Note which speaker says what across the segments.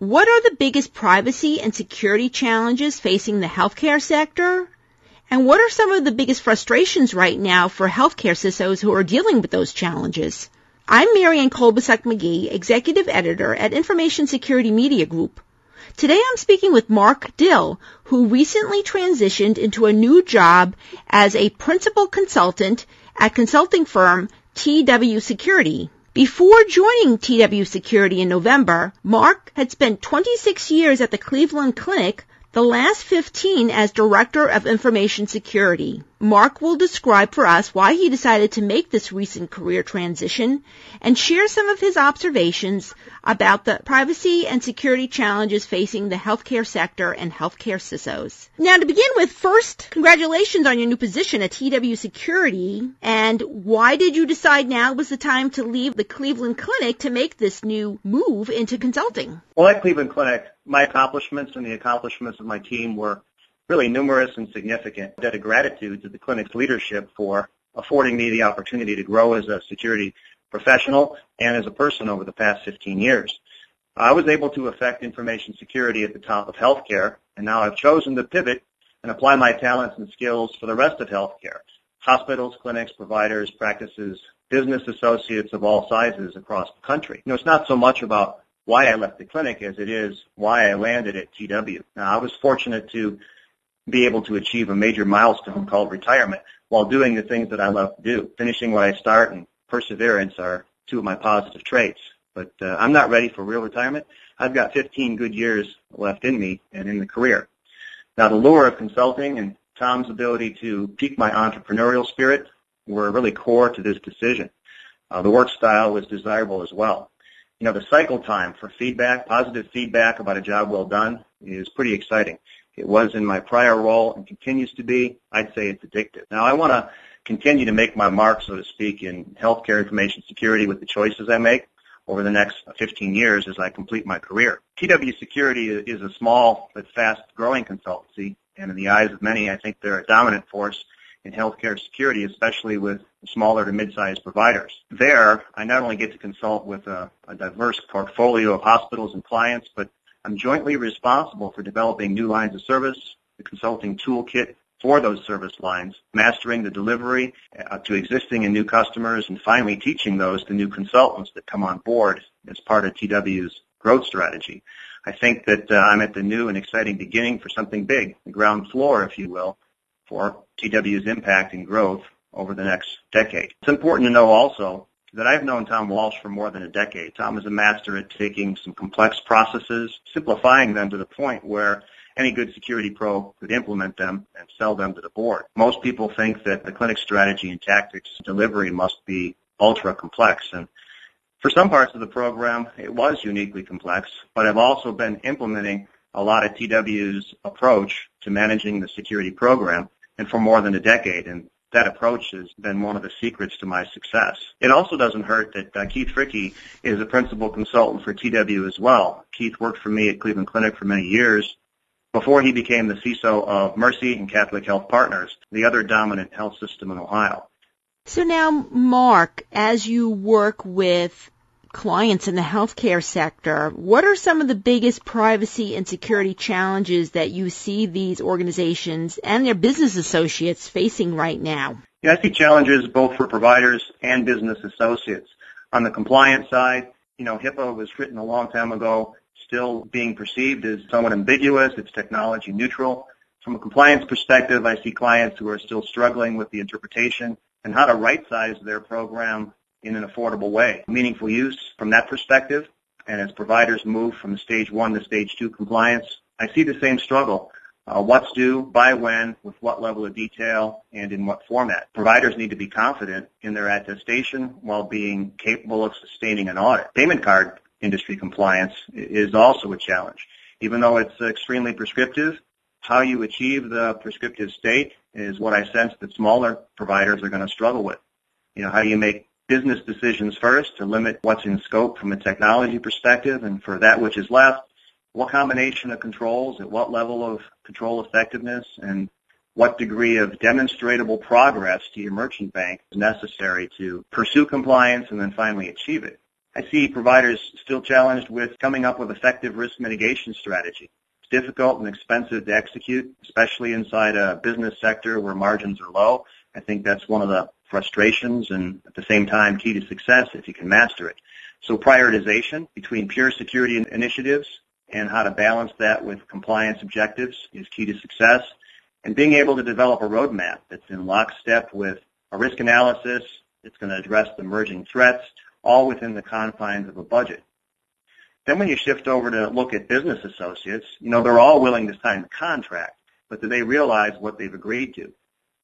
Speaker 1: what are the biggest privacy and security challenges facing the healthcare sector? And what are some of the biggest frustrations right now for healthcare CISOs who are dealing with those challenges? I'm Marianne Kolbasuk McGee, Executive Editor at Information Security Media Group. Today I'm speaking with Mark Dill, who recently transitioned into a new job as a principal consultant at consulting firm TW Security. Before joining TW Security in November, Mark had spent 26 years at the Cleveland Clinic, the last 15 as Director of Information Security. Mark will describe for us why he decided to make this recent career transition and share some of his observations about the privacy and security challenges facing the healthcare sector and healthcare CISOs. Now to begin with, first, congratulations on your new position at TW Security and why did you decide now was the time to leave the Cleveland Clinic to make this new move into consulting?
Speaker 2: Well, at Cleveland Clinic, my accomplishments and the accomplishments of my team were really numerous and significant. Debt of gratitude to the clinic's leadership for affording me the opportunity to grow as a security professional and as a person over the past 15 years. I was able to affect information security at the top of healthcare, and now I've chosen to pivot and apply my talents and skills for the rest of healthcare. Hospitals, clinics, providers, practices, business associates of all sizes across the country. You know, it's not so much about why I left the clinic as it is why I landed at TW. Now, I was fortunate to be able to achieve a major milestone called retirement while doing the things that I love to do. Finishing what I start and perseverance are two of my positive traits. But uh, I'm not ready for real retirement. I've got 15 good years left in me and in the career. Now, the lure of consulting and Tom's ability to pique my entrepreneurial spirit were really core to this decision. Uh, the work style was desirable as well. You know, the cycle time for feedback, positive feedback about a job well done is pretty exciting. It was in my prior role and continues to be. I'd say it's addictive. Now, I want to continue to make my mark, so to speak, in healthcare information security with the choices I make over the next 15 years as I complete my career. TW Security is a small but fast-growing consultancy, and in the eyes of many, I think they're a dominant force in healthcare security, especially with smaller to mid-sized providers. There, I not only get to consult with a, a diverse portfolio of hospitals and clients, but I'm jointly responsible for developing new lines of service, the consulting toolkit for those service lines, mastering the delivery uh, to existing and new customers, and finally teaching those to new consultants that come on board as part of TW's growth strategy. I think that uh, I'm at the new and exciting beginning for something big, the ground floor, if you will, for TW's impact and growth over the next decade. It's important to know also that I've known Tom Walsh for more than a decade. Tom is a master at taking some complex processes, simplifying them to the point where any good security pro could implement them and sell them to the board. Most people think that the clinic strategy and tactics delivery must be ultra complex and for some parts of the program, it was uniquely complex, but I've also been implementing a lot of TW's approach to managing the security program and for more than a decade. And that approach has been one of the secrets to my success. It also doesn't hurt that uh, Keith Fricke is a principal consultant for TW as well. Keith worked for me at Cleveland Clinic for many years before he became the CISO of Mercy and Catholic Health Partners, the other dominant health system in Ohio.
Speaker 1: So now, Mark, as you work with clients in the healthcare sector, what are some of the biggest privacy and security challenges that you see these organizations and their business associates facing right now?
Speaker 2: Yeah, I see challenges both for providers and business associates. On the compliance side, you know, HIPAA was written a long time ago, still being perceived as somewhat ambiguous. It's technology neutral. From a compliance perspective, I see clients who are still struggling with the interpretation and how to right size their program in an affordable way. Meaningful use from that perspective, and as providers move from stage one to stage two compliance, I see the same struggle. Uh, what's due, by when, with what level of detail, and in what format. Providers need to be confident in their attestation while being capable of sustaining an audit. Payment card industry compliance is also a challenge. Even though it's extremely prescriptive, how you achieve the prescriptive state is what I sense that smaller providers are going to struggle with. You know, how do you make business decisions first to limit what's in scope from a technology perspective, and for that which is left, what combination of controls, at what level of control effectiveness, and what degree of demonstrable progress to your merchant bank is necessary to pursue compliance and then finally achieve it. I see providers still challenged with coming up with effective risk mitigation strategy. It's difficult and expensive to execute, especially inside a business sector where margins are low. I think that's one of the frustrations and at the same time key to success if you can master it. So prioritization between pure security initiatives and how to balance that with compliance objectives is key to success. And being able to develop a roadmap that's in lockstep with a risk analysis that's going to address the emerging threats, all within the confines of a budget. Then when you shift over to look at business associates, you know, they're all willing to sign the contract, but do they realize what they've agreed to?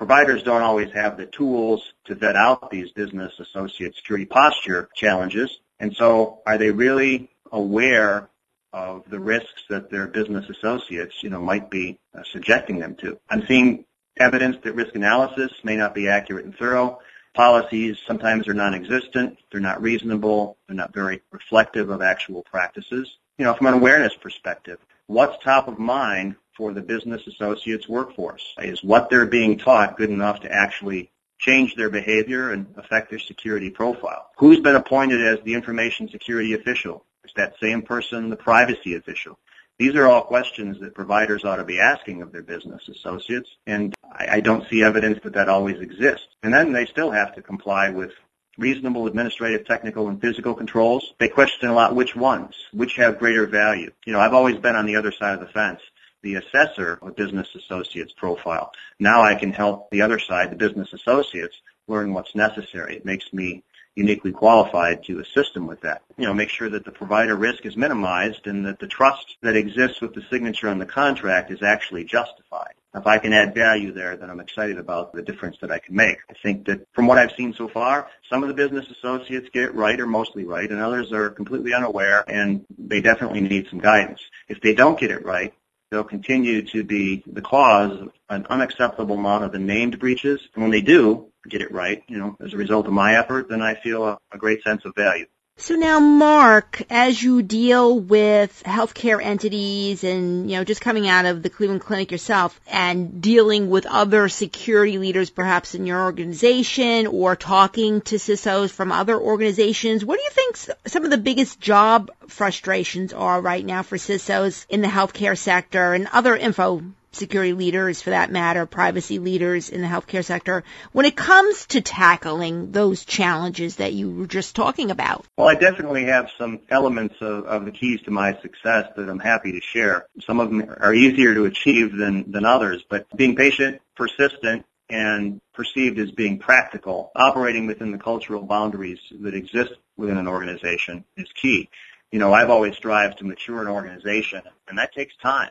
Speaker 2: Providers don't always have the tools to vet out these business associate security posture challenges, and so are they really aware of the risks that their business associates, you know, might be uh, subjecting them to? I'm seeing evidence that risk analysis may not be accurate and thorough, Policies sometimes are non-existent, they're not reasonable, they're not very reflective of actual practices. You know, from an awareness perspective, what's top of mind for the business associates workforce? Is what they're being taught good enough to actually change their behavior and affect their security profile? Who's been appointed as the information security official? Is that same person the privacy official? These are all questions that providers ought to be asking of their business associates, and I, don't see evidence that that always exists. And then they still have to comply with reasonable administrative, technical, and physical controls. They question a lot which ones, which have greater value. You know, I've always been on the other side of the fence, the assessor or business associates profile. Now I can help the other side, the business associates, learn what's necessary. It makes me uniquely qualified to assist them with that. You know, make sure that the provider risk is minimized and that the trust that exists with the signature on the contract is actually justified. If I can add value there, then I'm excited about the difference that I can make. I think that from what I've seen so far, some of the business associates get it right or mostly right, and others are completely unaware, and they definitely need some guidance. If they don't get it right, they'll continue to be the cause of an unacceptable amount of the named breaches. And when they do get it right, you know, as a result of my effort, then I feel a, a great sense of value.
Speaker 1: So now, Mark, as you deal with healthcare entities and, you know, just coming out of the Cleveland Clinic yourself and dealing with other security leaders perhaps in your organization or talking to CISOs from other organizations, what do you think some of the biggest job frustrations are right now for CISOs in the healthcare sector and other info security leaders for that matter, privacy leaders in the healthcare sector, when it comes to tackling those challenges that you were just talking about?
Speaker 2: Well, I definitely have some elements of, of the keys to my success that I'm happy to share. Some of them are easier to achieve than, than others, but being patient, persistent, and perceived as being practical, operating within the cultural boundaries that exist within an organization is key. You know, I've always strived to mature an organization, and that takes time.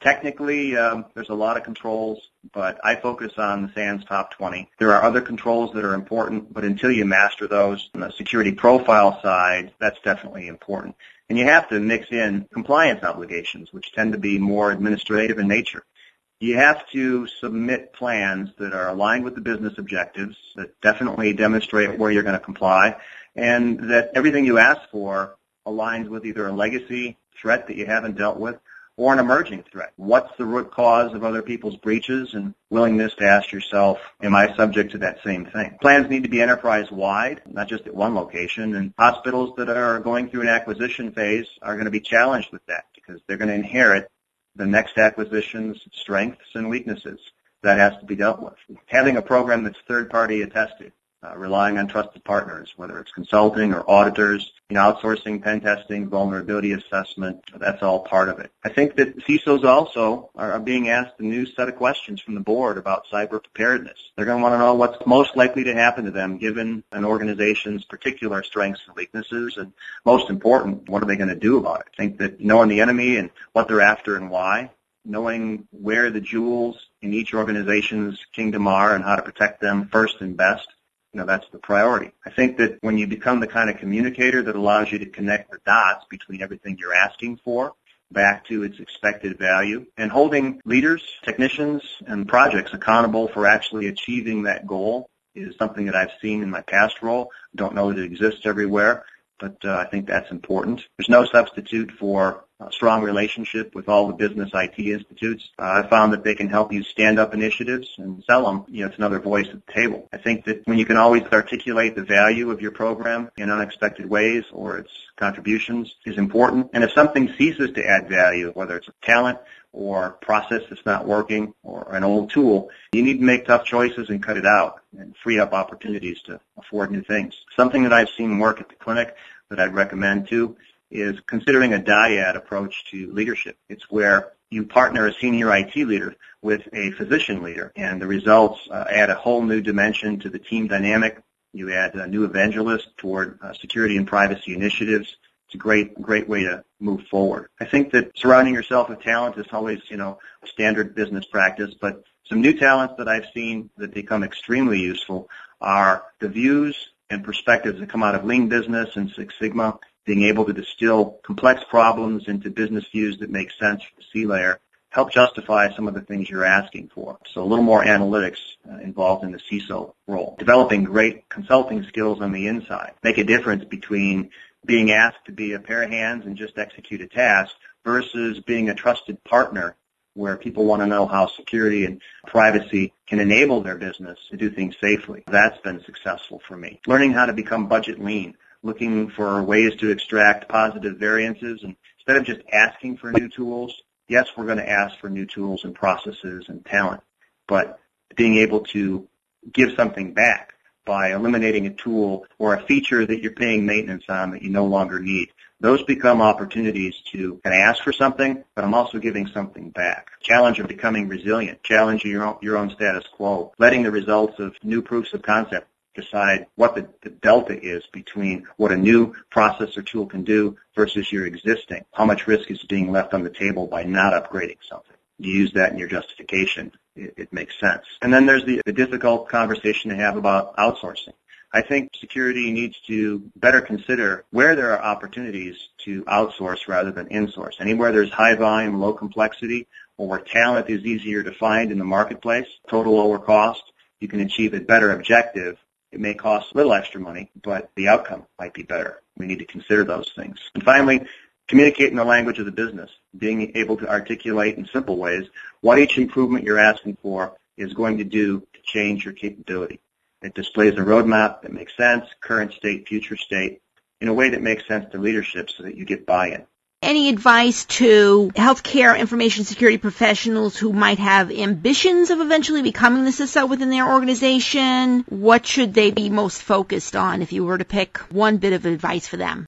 Speaker 2: Technically, um, there's a lot of controls, but I focus on the SANS top 20. There are other controls that are important, but until you master those on the security profile side, that's definitely important. And you have to mix in compliance obligations, which tend to be more administrative in nature. You have to submit plans that are aligned with the business objectives, that definitely demonstrate where you're going to comply, and that everything you ask for aligns with either a legacy threat that you haven't dealt with or an emerging threat? What's the root cause of other people's breaches and willingness to ask yourself, am I subject to that same thing? Plans need to be enterprise-wide, not just at one location, and hospitals that are going through an acquisition phase are going to be challenged with that because they're going to inherit the next acquisition's strengths and weaknesses. That has to be dealt with. Having a program that's third-party attested, uh, relying on trusted partners, whether it's consulting or auditors, you know, outsourcing pen testing, vulnerability assessment, that's all part of it. I think that CISOs also are, are being asked a new set of questions from the board about cyber preparedness. They're going to want to know what's most likely to happen to them given an organization's particular strengths and weaknesses, and most important, what are they going to do about it? I think that knowing the enemy and what they're after and why, knowing where the jewels in each organization's kingdom are and how to protect them first and best, you know, that's the priority. I think that when you become the kind of communicator that allows you to connect the dots between everything you're asking for back to its expected value and holding leaders, technicians, and projects accountable for actually achieving that goal is something that I've seen in my past role. Don't know that it exists everywhere, but uh, I think that's important. There's no substitute for strong relationship with all the business IT institutes. Uh, I found that they can help you stand up initiatives and sell them. You know, it's another voice at the table. I think that when you can always articulate the value of your program in unexpected ways or its contributions is important. And if something ceases to add value, whether it's a talent or process that's not working or an old tool, you need to make tough choices and cut it out and free up opportunities to afford new things. Something that I've seen work at the clinic that I'd recommend too is considering a dyad approach to leadership. It's where you partner a senior IT leader with a physician leader, and the results uh, add a whole new dimension to the team dynamic. You add a new evangelist toward uh, security and privacy initiatives. It's a great, great way to move forward. I think that surrounding yourself with talent is always, you know, standard business practice, but some new talents that I've seen that become extremely useful are the views and perspectives that come out of lean business and Six Sigma being able to distill complex problems into business views that make sense for the C-layer, help justify some of the things you're asking for. So a little more analytics uh, involved in the CISO role. Developing great consulting skills on the inside. Make a difference between being asked to be a pair of hands and just execute a task versus being a trusted partner where people want to know how security and privacy can enable their business to do things safely. That's been successful for me. Learning how to become budget lean looking for ways to extract positive variances. And instead of just asking for new tools, yes, we're going to ask for new tools and processes and talent, but being able to give something back by eliminating a tool or a feature that you're paying maintenance on that you no longer need. Those become opportunities to kind of ask for something, but I'm also giving something back. Challenge of becoming resilient, challenge your own, your own status quo, letting the results of new proofs of concept decide what the, the, delta is between what a new process or tool can do versus your existing. How much risk is being left on the table by not upgrading something? You use that in your justification. It, it makes sense. And then there's the, the difficult conversation to have about outsourcing. I think security needs to better consider where there are opportunities to outsource rather than insource. Anywhere there's high volume, low complexity, or where talent is easier to find in the marketplace, total lower cost, you can achieve a better objective it may cost a little extra money, but the outcome might be better. We need to consider those things. And finally, communicate in the language of the business, being able to articulate in simple ways what each improvement you're asking for is going to do to change your capability. It displays a roadmap that makes sense, current state, future state, in a way that makes sense to leadership so that you get buy-in
Speaker 1: any advice to healthcare information security professionals who might have ambitions of eventually becoming the CISO within their organization? What should they be most focused on if you were to pick one bit of advice for them?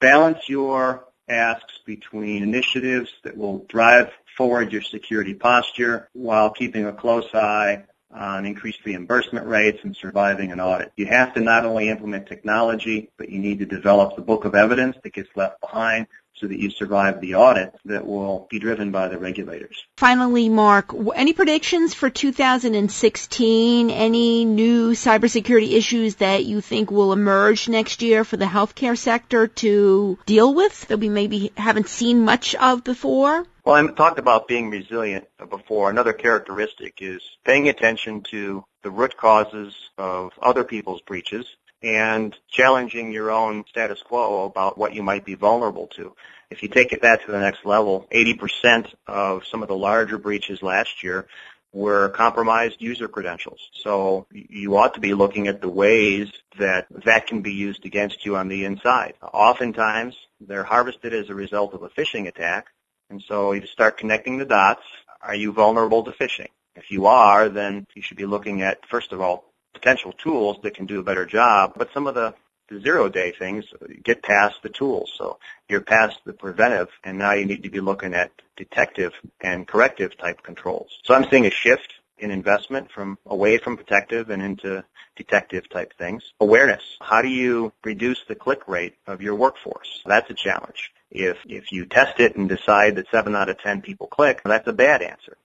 Speaker 2: Balance your asks between initiatives that will drive forward your security posture while keeping a close eye on increased reimbursement rates and surviving an audit. You have to not only implement technology, but you need to develop the book of evidence that gets left behind so that you survive the audit that will be driven by the regulators.
Speaker 1: Finally, Mark, any predictions for 2016? Any new cybersecurity issues that you think will emerge next year for the healthcare sector to deal with that we maybe haven't seen much of before?
Speaker 2: Well, I talked about being resilient before. Another characteristic is paying attention to the root causes of other people's breaches and challenging your own status quo about what you might be vulnerable to. If you take it that to the next level, 80% of some of the larger breaches last year were compromised user credentials. So you ought to be looking at the ways that that can be used against you on the inside. Oftentimes, they're harvested as a result of a phishing attack, and so you start connecting the dots. Are you vulnerable to phishing? If you are, then you should be looking at, first of all, potential tools that can do a better job, but some of the, zero day things get past the tools. So you're past the preventive and now you need to be looking at detective and corrective type controls. So I'm seeing a shift in investment from away from protective and into detective type things. Awareness. How do you reduce the click rate of your workforce? That's a challenge. If if you test it and decide that seven out of ten people click, that's a bad answer.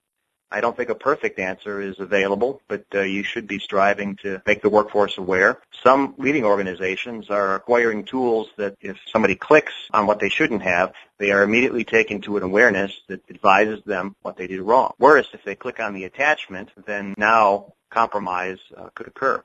Speaker 2: I don't think a perfect answer is available, but uh, you should be striving to make the workforce aware. Some leading organizations are acquiring tools that if somebody clicks on what they shouldn't have, they are immediately taken to an awareness that advises them what they did wrong. Whereas if they click on the attachment, then now compromise uh, could occur.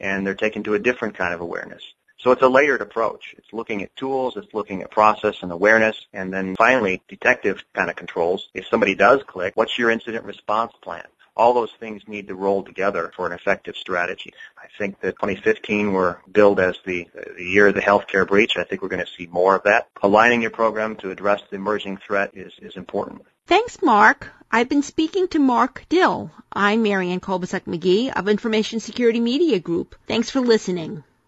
Speaker 2: And they're taken to a different kind of awareness. So it's a layered approach. It's looking at tools, it's looking at process and awareness, and then finally detective kind of controls. If somebody does click, what's your incident response plan? all those things need to roll together for an effective strategy. I think that 2015 were billed as the, the year of the healthcare breach. I think we're going to see more of that. Aligning your program to address the emerging threat is, is important.
Speaker 1: Thanks, Mark. I've been speaking to Mark Dill. I'm Marianne Kolbasuk McGee of Information Security Media Group. Thanks for listening.